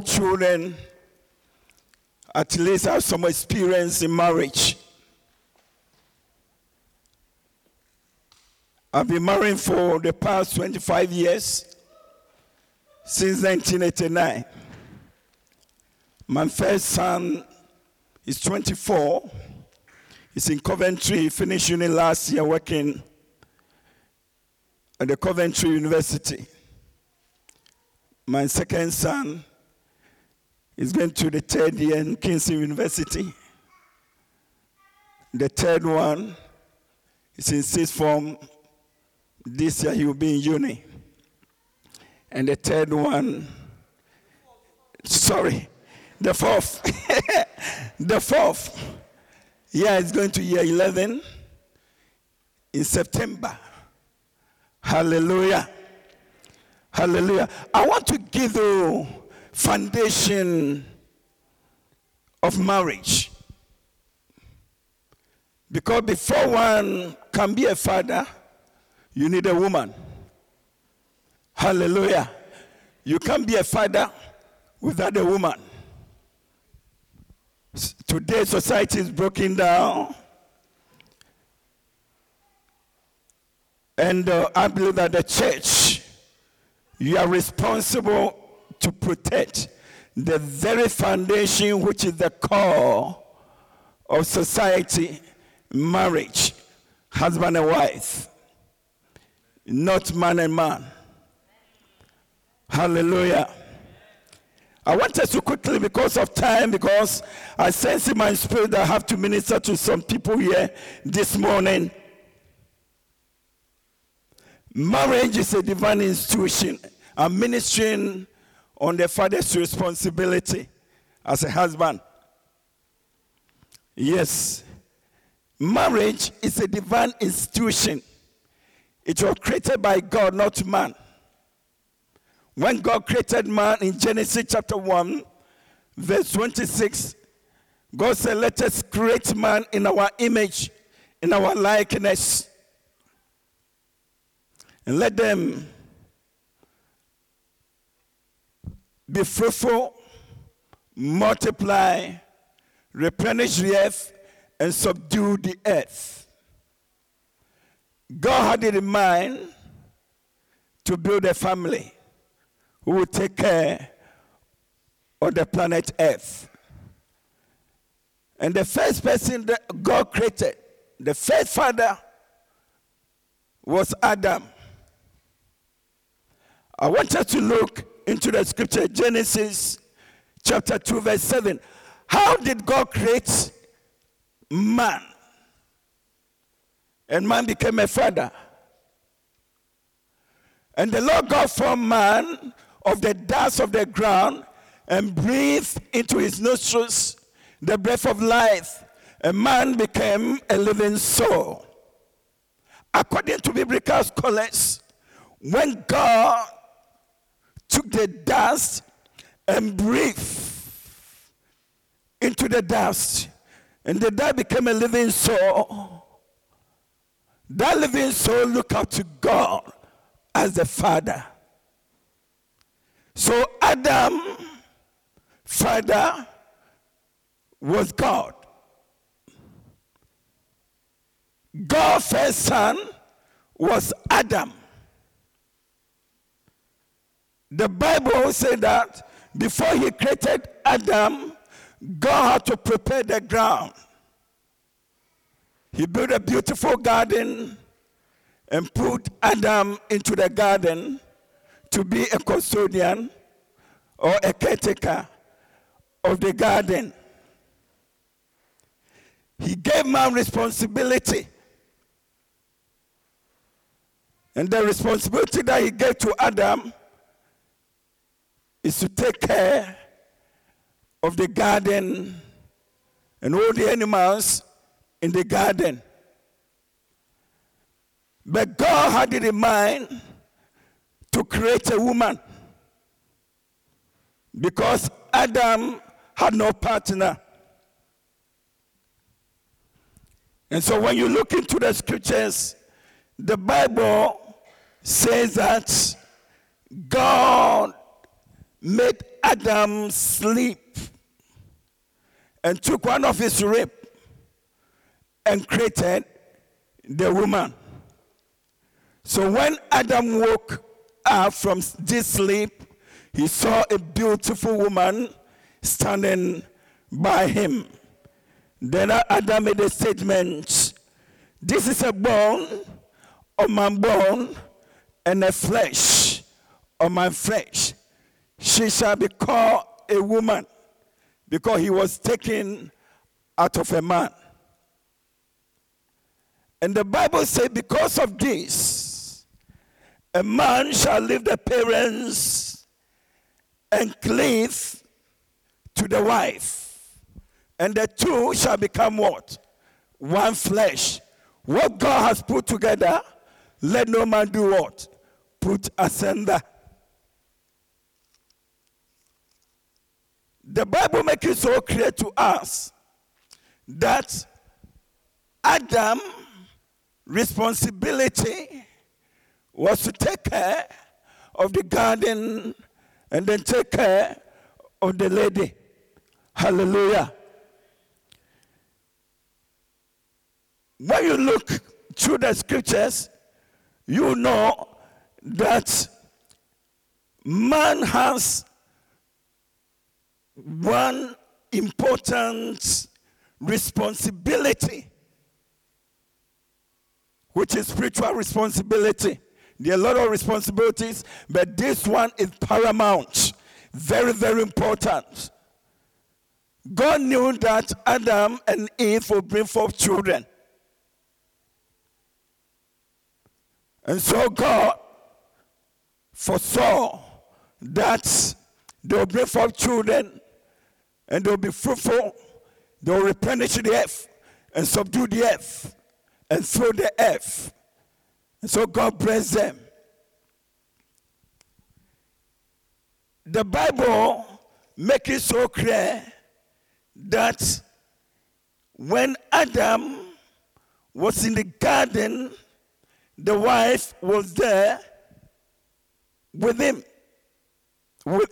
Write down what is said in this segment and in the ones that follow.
children, at least have some experience in marriage. I've been married for the past 25 years, since 1989. My first son is 24. He's in Coventry, he finished uni last year, working at the Coventry University. My second son is going to the third year in Kingston University. The third one is in sixth form. This year he will be in uni. And the third one, sorry, the fourth. the fourth. Yeah, it's going to year 11 in September. Hallelujah. Hallelujah. I want to give the foundation of marriage. Because before one can be a father, you need a woman. Hallelujah. You can't be a father without a woman. Today, society is broken down. And uh, I believe that the church, you are responsible to protect the very foundation which is the core of society marriage, husband and wife, not man and man. Hallelujah. I want us to quickly, because of time, because I sense in my spirit I have to minister to some people here this morning. Marriage is a divine institution. I'm ministering on the father's responsibility as a husband. Yes, marriage is a divine institution. It was created by God, not man. When God created man in Genesis chapter 1, verse 26, God said, Let us create man in our image, in our likeness, and let them be fruitful, multiply, replenish the earth, and subdue the earth. God had it in mind to build a family who will take care of the planet Earth. And the first person that God created, the first father, was Adam. I want us to look into the scripture, Genesis chapter 2, verse 7. How did God create man? And man became a father. And the Lord God formed man of the dust of the ground and breathed into his nostrils the breath of life. A man became a living soul. According to biblical scholars, when God took the dust and breathed into the dust, and the dust became a living soul, that living soul looked up to God as the Father. So Adam, father, was God. God's first son was Adam. The Bible said that before he created Adam, God had to prepare the ground. He built a beautiful garden and put Adam into the garden to be a custodian or a caretaker of the garden. He gave man responsibility. And the responsibility that he gave to Adam is to take care of the garden and all the animals in the garden. But God had it in mind to create a woman because Adam had no partner. And so when you look into the scriptures, the Bible says that God made Adam sleep and took one of his rib and created the woman. So when Adam woke up from this sleep, he saw a beautiful woman standing by him. Then Adam made a statement This is a bone of my bone and a flesh of my flesh. She shall be called a woman because he was taken out of a man. And the Bible says, because of this, a man shall leave the parents and cleave to the wife, and the two shall become what? One flesh. What God has put together, let no man do what? Put asunder. The Bible makes it so clear to us that Adam responsibility was to take care of the garden and then take care of the lady. Hallelujah. When you look through the scriptures, you know that man has one important responsibility which is spiritual responsibility. There are a lot of responsibilities, but this one is paramount. Very, very important. God knew that Adam and Eve would bring forth children. And so God foresaw that they will bring forth children and they will be fruitful, they will replenish the earth and subdue the earth and through the earth. And so God bless them. The Bible makes it so clear that when Adam was in the garden, the wife was there with him. With,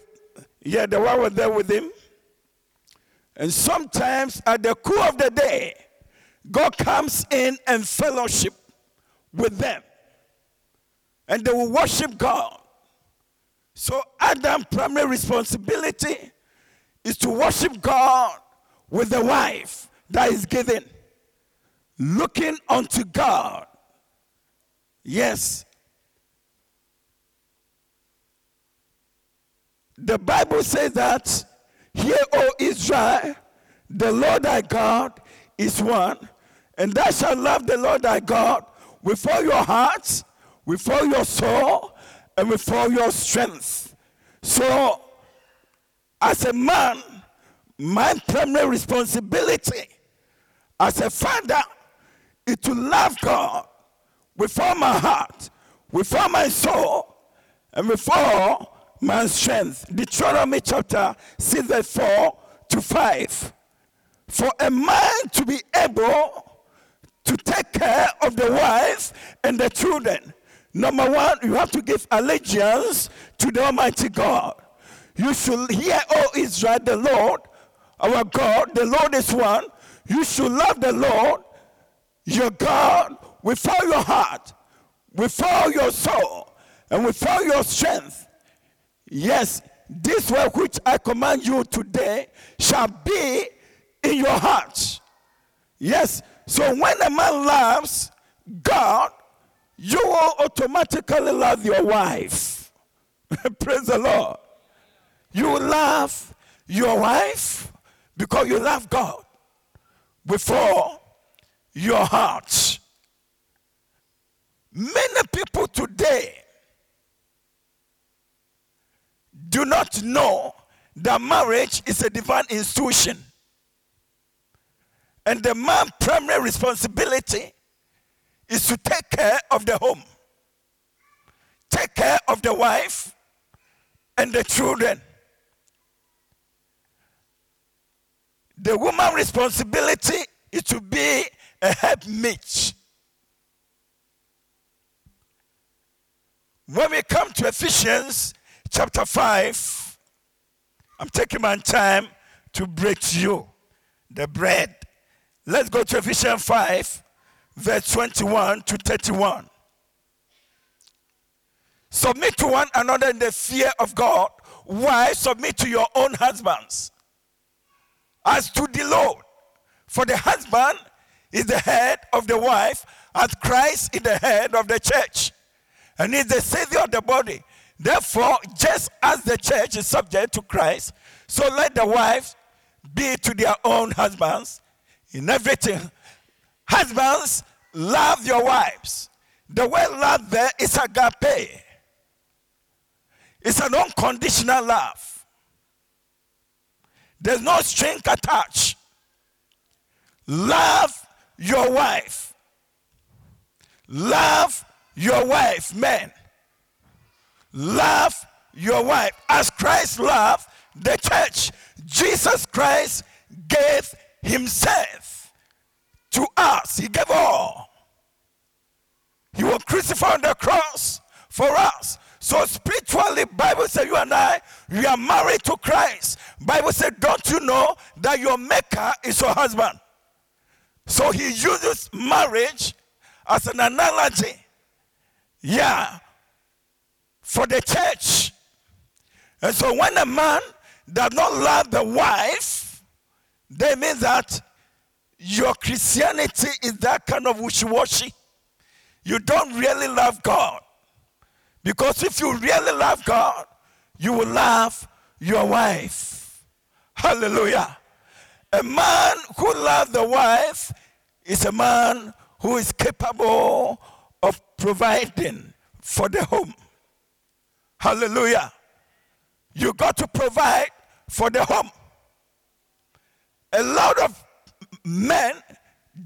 yeah, the wife was there with him. And sometimes at the cool of the day, God comes in and fellowship with them. And they will worship God. So Adam's primary responsibility is to worship God with the wife that is given. Looking unto God. Yes. The Bible says that, Hear, O Israel, the Lord thy God is one and thou shalt love the Lord thy God with all your heart, with all your soul, and with all your strength. So, as a man, my primary responsibility as a father is to love God with all my heart, with all my soul, and with all my strength. Deuteronomy chapter 6, verse 4 to 5. For a man to be able to take care of the wife and the children. Number one, you have to give allegiance to the Almighty God. You should hear, O Israel, the Lord, our God, the Lord is one. You should love the Lord, your God, with all your heart, with all your soul, and with all your strength. Yes, this work which I command you today shall be in your heart. Yes, so when a man loves God, you will automatically love your wife. Praise the Lord. You love your wife because you love God before your heart. Many people today do not know that marriage is a divine institution. And the man's primary responsibility is to take care of the home, take care of the wife and the children. The woman's responsibility is to be a helpmate. When we come to Ephesians chapter 5, I'm taking my time to break to you the bread. Let's go to Ephesians 5, verse 21 to 31. Submit to one another in the fear of God. Why submit to your own husbands? As to the Lord. For the husband is the head of the wife, as Christ is the head of the church, and is the savior of the body. Therefore, just as the church is subject to Christ, so let the wives be to their own husbands in everything. Husbands, love your wives. The word love there is agape. It's an unconditional love. There's no string attached. Love your wife. Love your wife, men. Love your wife as Christ loved the church. Jesus Christ gave himself to us. He gave all. He was crucified on the cross for us. So spiritually, Bible says you and I, we are married to Christ. Bible says, don't you know that your maker is your husband? So he uses marriage as an analogy. Yeah. For the church. And so when a man does not love the wife, that means that your Christianity is that kind of wishy-washy. You don't really love God. Because if you really love God, you will love your wife. Hallelujah. A man who loves the wife is a man who is capable of providing for the home. Hallelujah. You got to provide for the home. A lot of men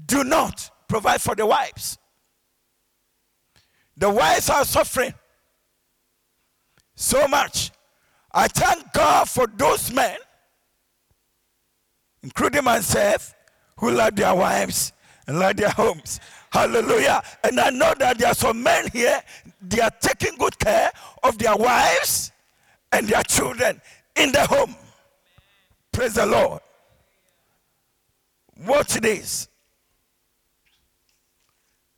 do not provide for the wives. The wives are suffering so much. I thank God for those men, including myself, who love their wives and love their homes. Hallelujah. And I know that there are some men here, they are taking good care of their wives and their children in the home. Praise the Lord. Watch this.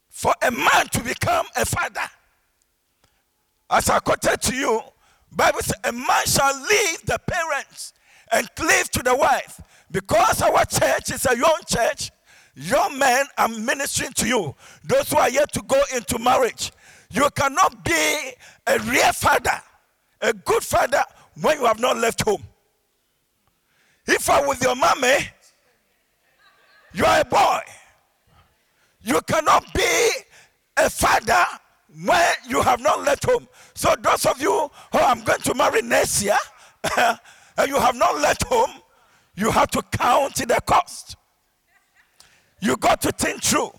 For a man to become a father, as I quoted to you, Bible says a man shall leave the parents and cleave to the wife. Because our church is a young church, young men are ministering to you. Those who are yet to go into marriage. You cannot be a real father, a good father, when you have not left home. If I was your mommy, you are a boy. You cannot be a father when you have not left home. So those of you who I'm going to marry next year, and you have not left home, you have to count the cost. You got to think through.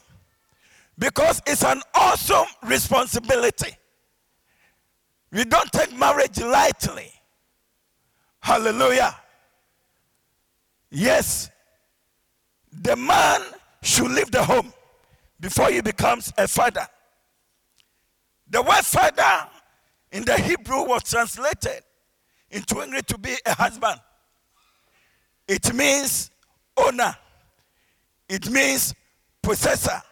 Because it's an awesome responsibility. We don't take marriage lightly. Hallelujah. Yes, the man should leave the home before he becomes a father. The word father in the Hebrew was translated into English to be a husband. It means owner. It means possessor.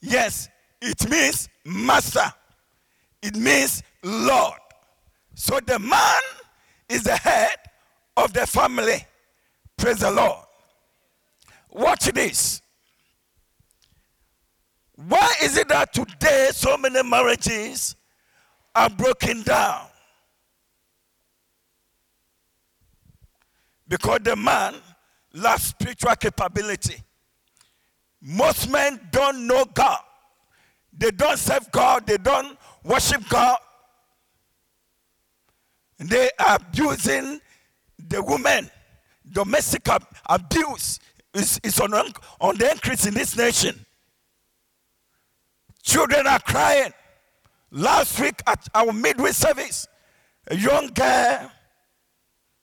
Yes, it means master. It means Lord. So the man is the head of the family. Praise the Lord. Watch this. Why is it that today so many marriages are broken down? Because the man lacks spiritual capability. Most men don't know God. They don't serve God. They don't worship God. They are abusing the women. Domestic abuse is, is on, on the increase in this nation. Children are crying. Last week at our midweek service, a young girl,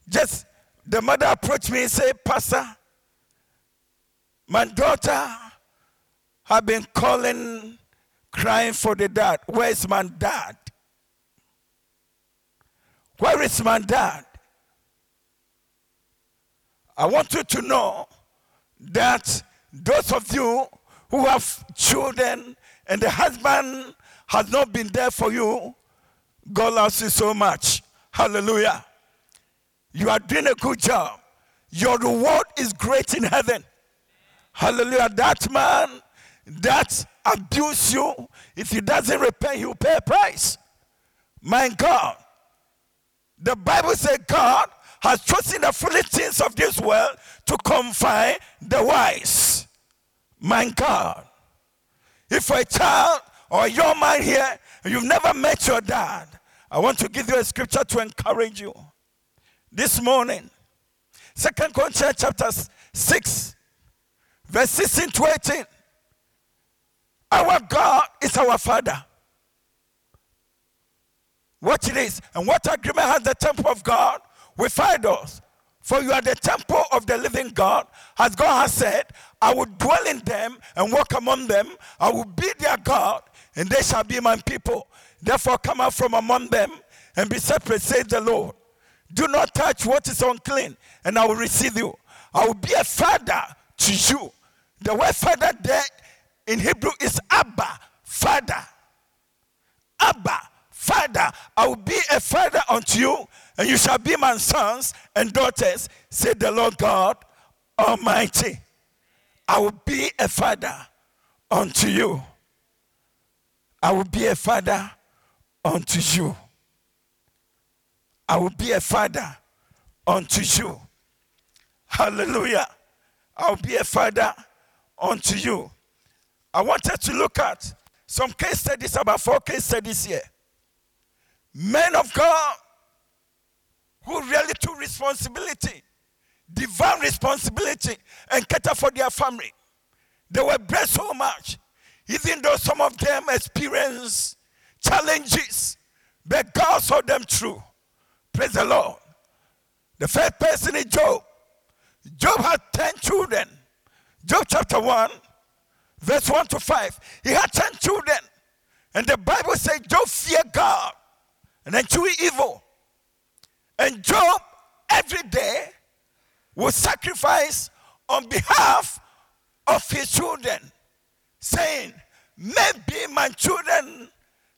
just the mother approached me and said, Pastor, my daughter have been calling, crying for the dad. Where is my dad? Where is my dad? I want you to know that those of you who have children and the husband has not been there for you, God loves you so much. Hallelujah. You are doing a good job. Your reward is great in heaven. Hallelujah. That man that abuse you, if he doesn't repent, he'll pay a price. My God. The Bible says God has chosen the foolish things of this world to confine the wise. My God. If a child or a young man here, you've never met your dad, I want to give you a scripture to encourage you. This morning, Second Corinthians chapter 6, verse 16 to 18. Our God is our Father. What it is, and what agreement has the temple of God with idols? For you are the temple of the living God. As God has said, I will dwell in them and walk among them. I will be their God, and they shall be my people. Therefore, come out from among them and be separate, says the Lord. Do not touch what is unclean, and I will receive you. I will be a father to you. The word father there in Hebrew is Abba, father. Abba, father. I will be a father unto you, and you shall be my sons and daughters, said the Lord God Almighty. I will be a father unto you. I will be a father unto you. I will be a father unto you. Hallelujah. I'll be a father unto you. I wanted to look at some case studies, about four case studies here. Men of God who really took responsibility, divine responsibility, and cater for their family. They were blessed so much, even though some of them experienced challenges, but God saw them through. Praise the Lord. The first person is Job. Job had 10 children. Job chapter 1, verse 1 to 5. He had 10 children. And the Bible says Job feared God and chew evil. And Job every day will sacrifice on behalf of his children, saying, Maybe my children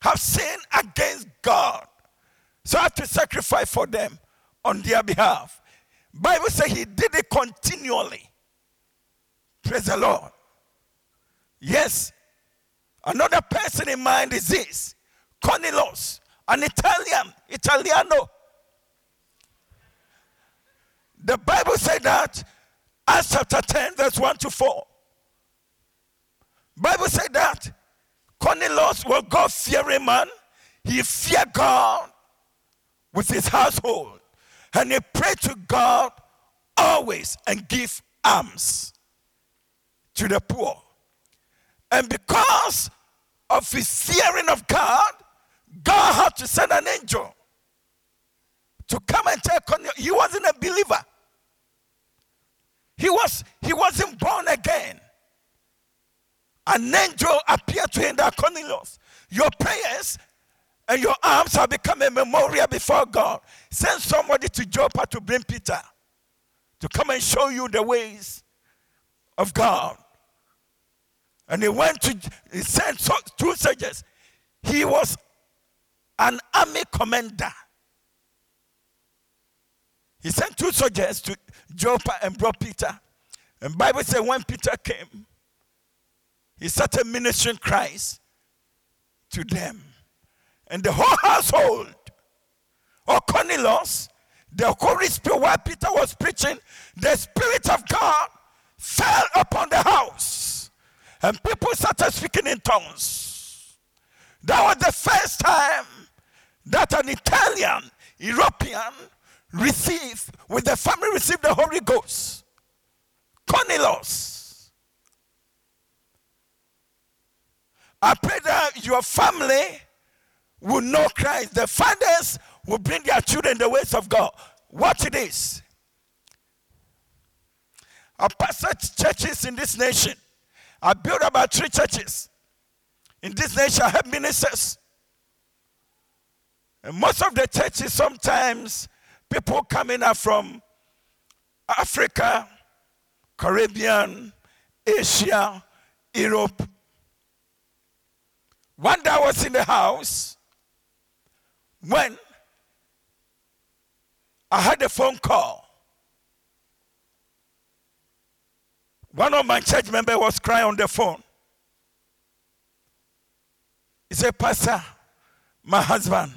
have sinned against God. So I have to sacrifice for them on their behalf. Bible says he did it continually. Praise the Lord. Yes. Another person in mind is this. Cornelius, an Italian, Italiano. The Bible said that Acts chapter 10, verse 1 to 4. Bible said that Cornelius was God-fearing man. He feared God with his household. And he prayed to God always and give alms to the poor. And because of his fearing of God, God had to send an angel to come and tell Cornelius. He wasn't a believer. He was he wasn't born again. An angel appeared to him that Cornelius, your prayers and your alms have become a memorial before God. Send somebody to Joppa to bring Peter to come and show you the ways of God. And he went to, he sent two soldiers. He was an army commander. He sent two soldiers to Joppa and brought Peter. And Bible says when Peter came, he started ministering Christ to them and the whole household of Cornelius, the Holy Spirit, while Peter was preaching, the Spirit of God fell upon the house. And people started speaking in tongues. That was the first time that an Italian, European, received, with the family received the Holy Ghost. Cornelius. I pray that your family will know Christ. The fathers will bring their children the ways of God. What this. I pastor churches in this nation. I built about three churches. In this nation, I have ministers. And most of the churches, sometimes people coming are from Africa, Caribbean, Asia, Europe. One day I was in the house when I had a phone call. One of my church members was crying on the phone. He said, Pastor, my husband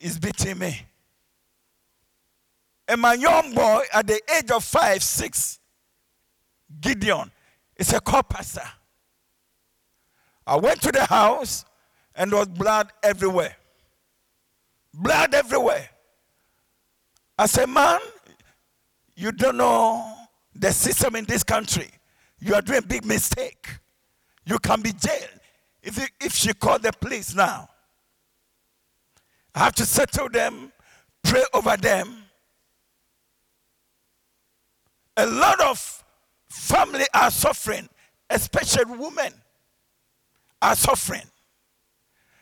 is beating me. And my young boy at the age of five, six, Gideon, is a co pastor. I went to the house and there was blood everywhere. Blood everywhere. I said, Man, you don't know the system in this country. You are doing a big mistake. You can be jailed if, you, if she called the police now. I have to settle them, pray over them. A lot of family are suffering, especially women are suffering.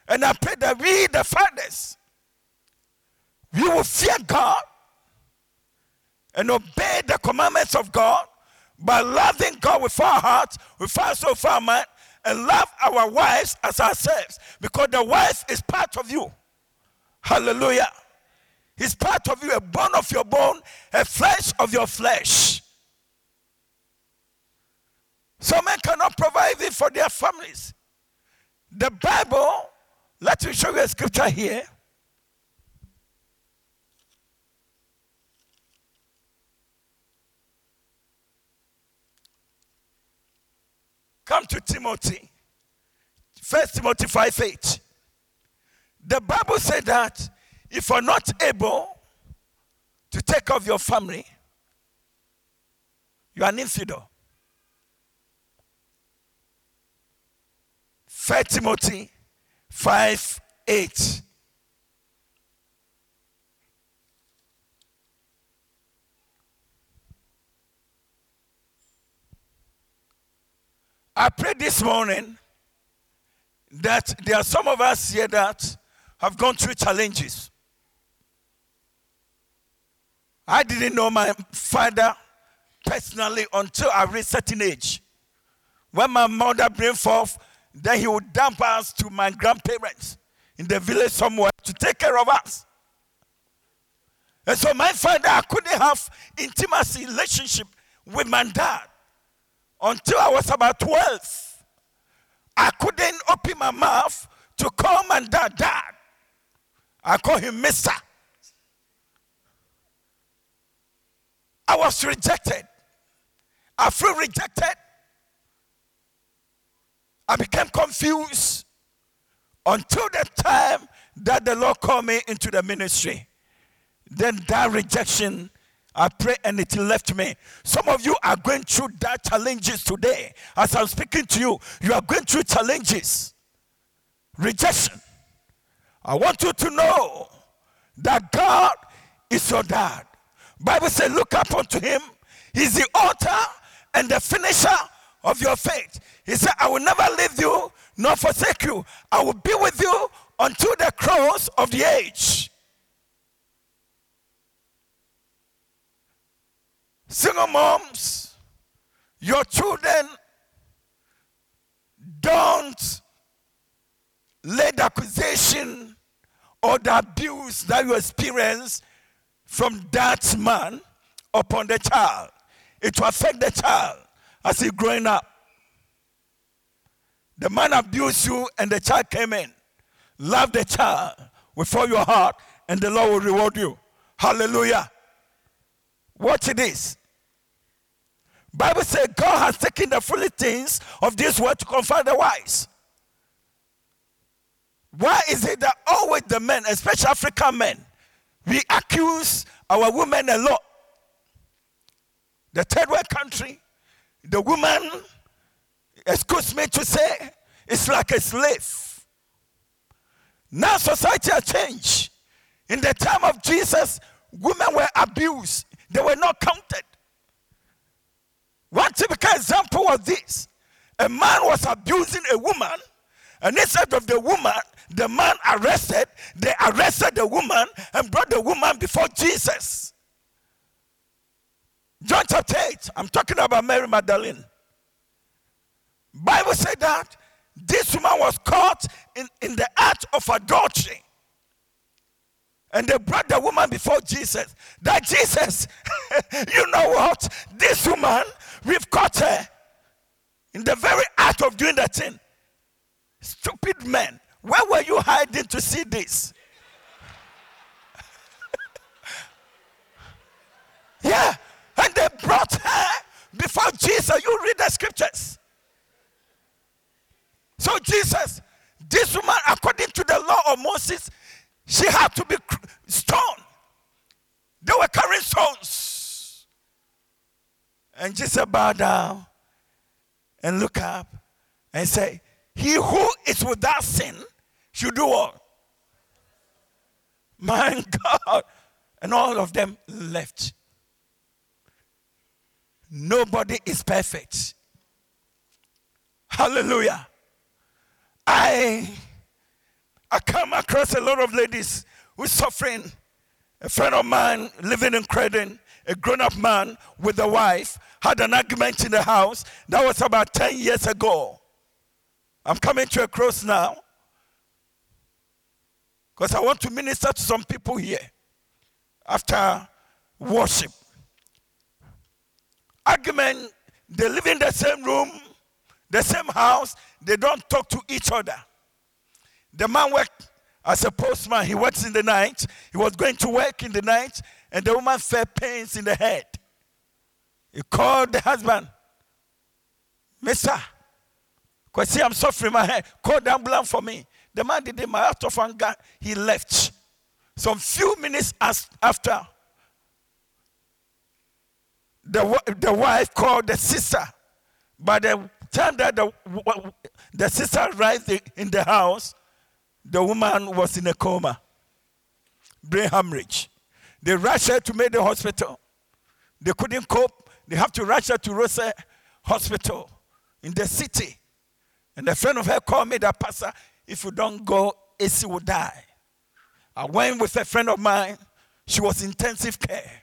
And I pray that we, the fathers, we will fear God and obey the commandments of God by loving God with our hearts, with our soul, with our mind, and love our wives as ourselves because the wife is part of you. Hallelujah. He's part of you, a bone of your bone, a flesh of your flesh. Some men cannot provide it for their families. The Bible, let me show you a scripture here. Come to Timothy. First Timothy 5 8. The Bible said that if you're not able to take care of your family, you are an infidel. 1 Timothy 5 8. I pray this morning that there are some of us here that have gone through challenges. I didn't know my father personally until I reached certain age. When my mother bring forth, then he would dump us to my grandparents in the village somewhere to take care of us. And so my father, I couldn't have intimacy relationship with my dad until I was about 12. I couldn't open my mouth to call my dad dad. I call him Mister. I was rejected. I feel rejected. I became confused until the time that the Lord called me into the ministry. Then that rejection I pray and it left me. Some of you are going through that challenges today. As I'm speaking to you, you are going through challenges. Rejection. I want you to know that God is your dad. Bible says, look up unto him. He's the author and the finisher of your faith. He said, I will never leave you nor forsake you. I will be with you until the cross of the age. Single moms, your children don't lay the accusation or the abuse that you experience from that man upon the child. It will affect the child as he's growing up. The man abused you and the child came in. Love the child with all your heart and the Lord will reward you. Hallelujah. Watch this. Bible says God has taken the foolish things of this world to confound the wise. Why is it that always the men, especially African men, we accuse our women a lot? The third world country, the woman, excuse me to say, is like a slave. Now society has changed. In the time of Jesus, women were abused, they were not counted. Was this a man was abusing a woman, and instead of the woman, the man arrested, they arrested the woman and brought the woman before Jesus. John chapter 8, I'm talking about Mary Magdalene. Bible said that this woman was caught in, in the act of adultery. And they brought the woman before Jesus. That Jesus, you know what? This woman, we've caught her in the very act of doing that thing. Stupid men, where were you hiding to see this? yeah, and they brought her before Jesus. You read the scriptures. So, Jesus, this woman, according to the law of Moses, she had to be stoned. They were carrying stones. And Jesus bowed down and look up and say, He who is without sin should do what? My God. And all of them left. Nobody is perfect. Hallelujah. I I come across a lot of ladies who suffering. A friend of mine living in Croydon, a grown-up man with a wife, had an argument in the house. That was about 10 years ago. I'm coming to a close now because I want to minister to some people here after worship. Argument, they live in the same room, the same house, they don't talk to each other. The man worked as a postman. He works in the night. He was going to work in the night, and the woman felt pains in the head. He called the husband, Mister, because see, I'm suffering my head. Call the ambulance for me. The man did it out of anger. He left. Some few minutes after, the, the wife called the sister. By the time that the, the sister arrived in the house, the woman was in a coma, brain hemorrhage. They rushed her to the Hospital. They couldn't cope. They have to rush her to Rose Hospital in the city. And a friend of her called me that, Pastor, if you don't go, AC will die. I went with a friend of mine. She was intensive care.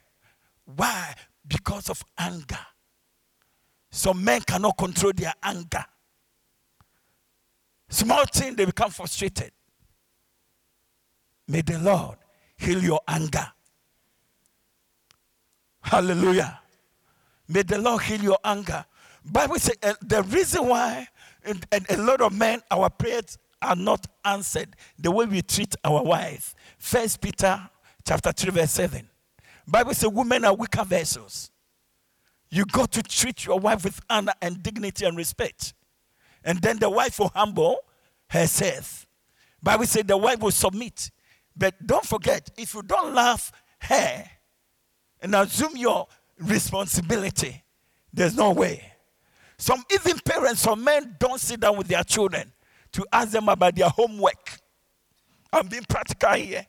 Why? Because of anger. Some men cannot control their anger. Small thing, they become frustrated. May the Lord heal your anger. Hallelujah. May the Lord heal your anger. Bible says uh, the reason why and a lot of men our prayers are not answered the way we treat our wives. First Peter chapter 3 verse 7. Bible says women are weaker vessels. You got to treat your wife with honor and dignity and respect. And then the wife will humble herself. Bible says the wife will submit but don't forget, if you don't love her and assume your responsibility, there's no way. Some even parents, some men don't sit down with their children to ask them about their homework. I'm being practical here.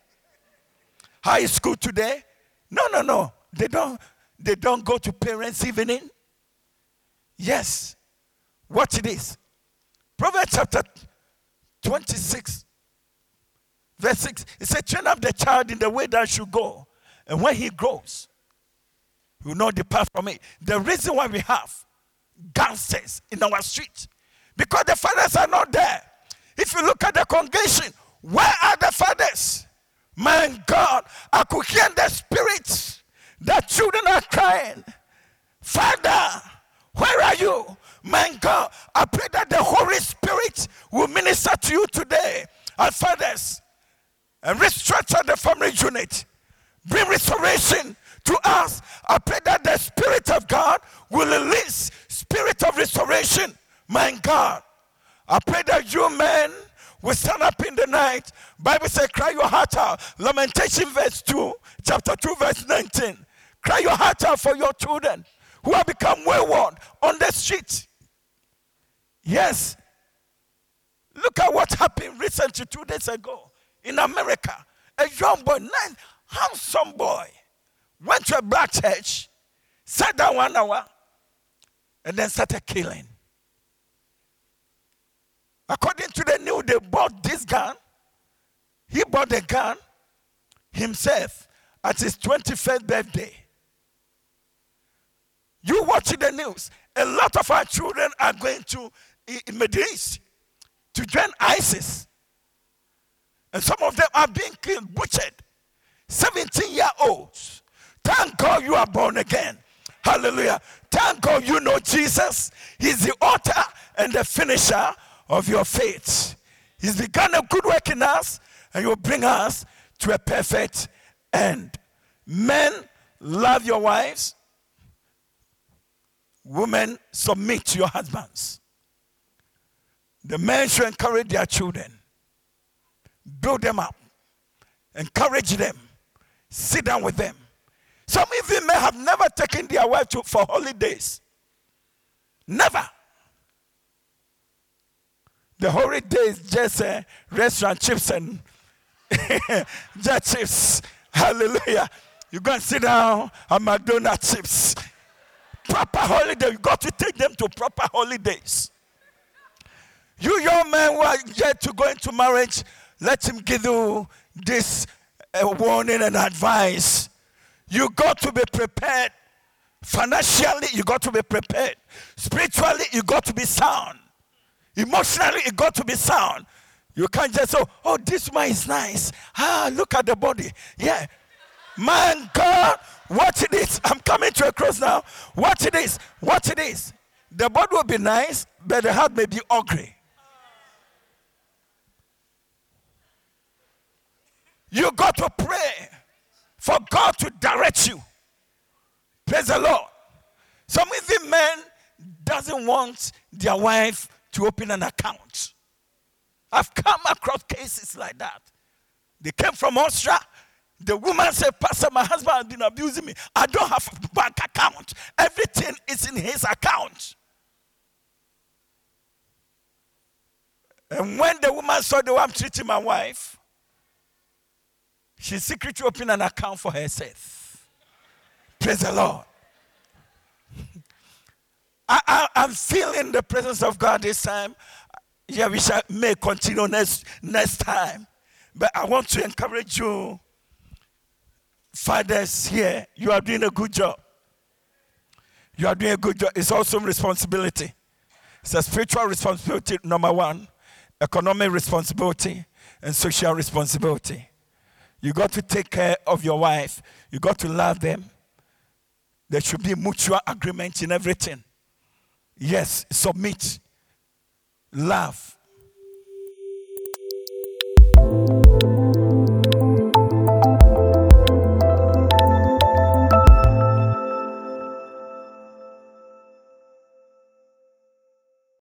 High school today? No, no, no. They don't they don't go to parents' evening. Yes. Watch this. Proverbs chapter 26, Verse 6, it says, Train up the child in the way that should go. And when he grows, he will not depart from it. The reason why we have gangsters in our street, because the fathers are not there. If you look at the congregation, where are the fathers? My God, I could hear the spirits. The children are crying. Father, where are you? My God, I pray that the Holy Spirit will minister to you today. Our fathers, and restructure the family unit. Bring restoration to us. I pray that the Spirit of God will release spirit of restoration. My God. I pray that you men will stand up in the night. Bible says, cry your heart out. Lamentation verse 2, chapter 2, verse 19. Cry your heart out for your children who have become wayward on the street. Yes. Look at what happened recently, two days ago in America, a young boy, nice, handsome boy, went to a black church, sat down one hour, and then started killing. According to the news, they bought this gun. He bought the gun himself at his 21st birthday. You watch the news. A lot of our children are going to Middle to join ISIS. And some of them are being killed, butchered. 17 year olds. Thank God you are born again. Hallelujah. Thank God you know Jesus. He's the author and the finisher of your faith. He's begun a good work in us and he will bring us to a perfect end. Men, love your wives. Women, submit to your husbands. The men should encourage their children, build them up, encourage them, sit down with them. Some even may have never taken their wife to, for holidays. Never. The holiday is just a restaurant chips and just chips. Hallelujah. You go and sit down at McDonald's chips. Proper holiday. You got to take them to proper holidays. You young men who are yet to go into marriage, let him give you this uh, warning and advice. You got to be prepared. Financially, you got to be prepared. Spiritually, you got to be sound. Emotionally, you got to be sound. You can't just say, oh, this man is nice. Ah, look at the body. Yeah. Man, God, what this. I'm coming to a cross now. What this. What this. The body will be nice, but the heart may be ugly. You got to pray for God to direct you. Praise the Lord. Some even men doesn't want their wife to open an account. I've come across cases like that. They came from Austria. The woman said, Pastor, my husband has been abusing me. I don't have a bank account. Everything is in his account. And when the woman saw the way I'm treating my wife, she secretly opened an account for herself. Praise the Lord. I, am feeling the presence of God this time. Yeah, we shall may continue next next time. But I want to encourage you, fathers here, you are doing a good job. You are doing a good job. It's also responsibility. It's a spiritual responsibility, number one, economic responsibility, and social responsibility. You got to take care of your wife. You got to love them. There should be mutual agreement in everything. Yes, submit. Love.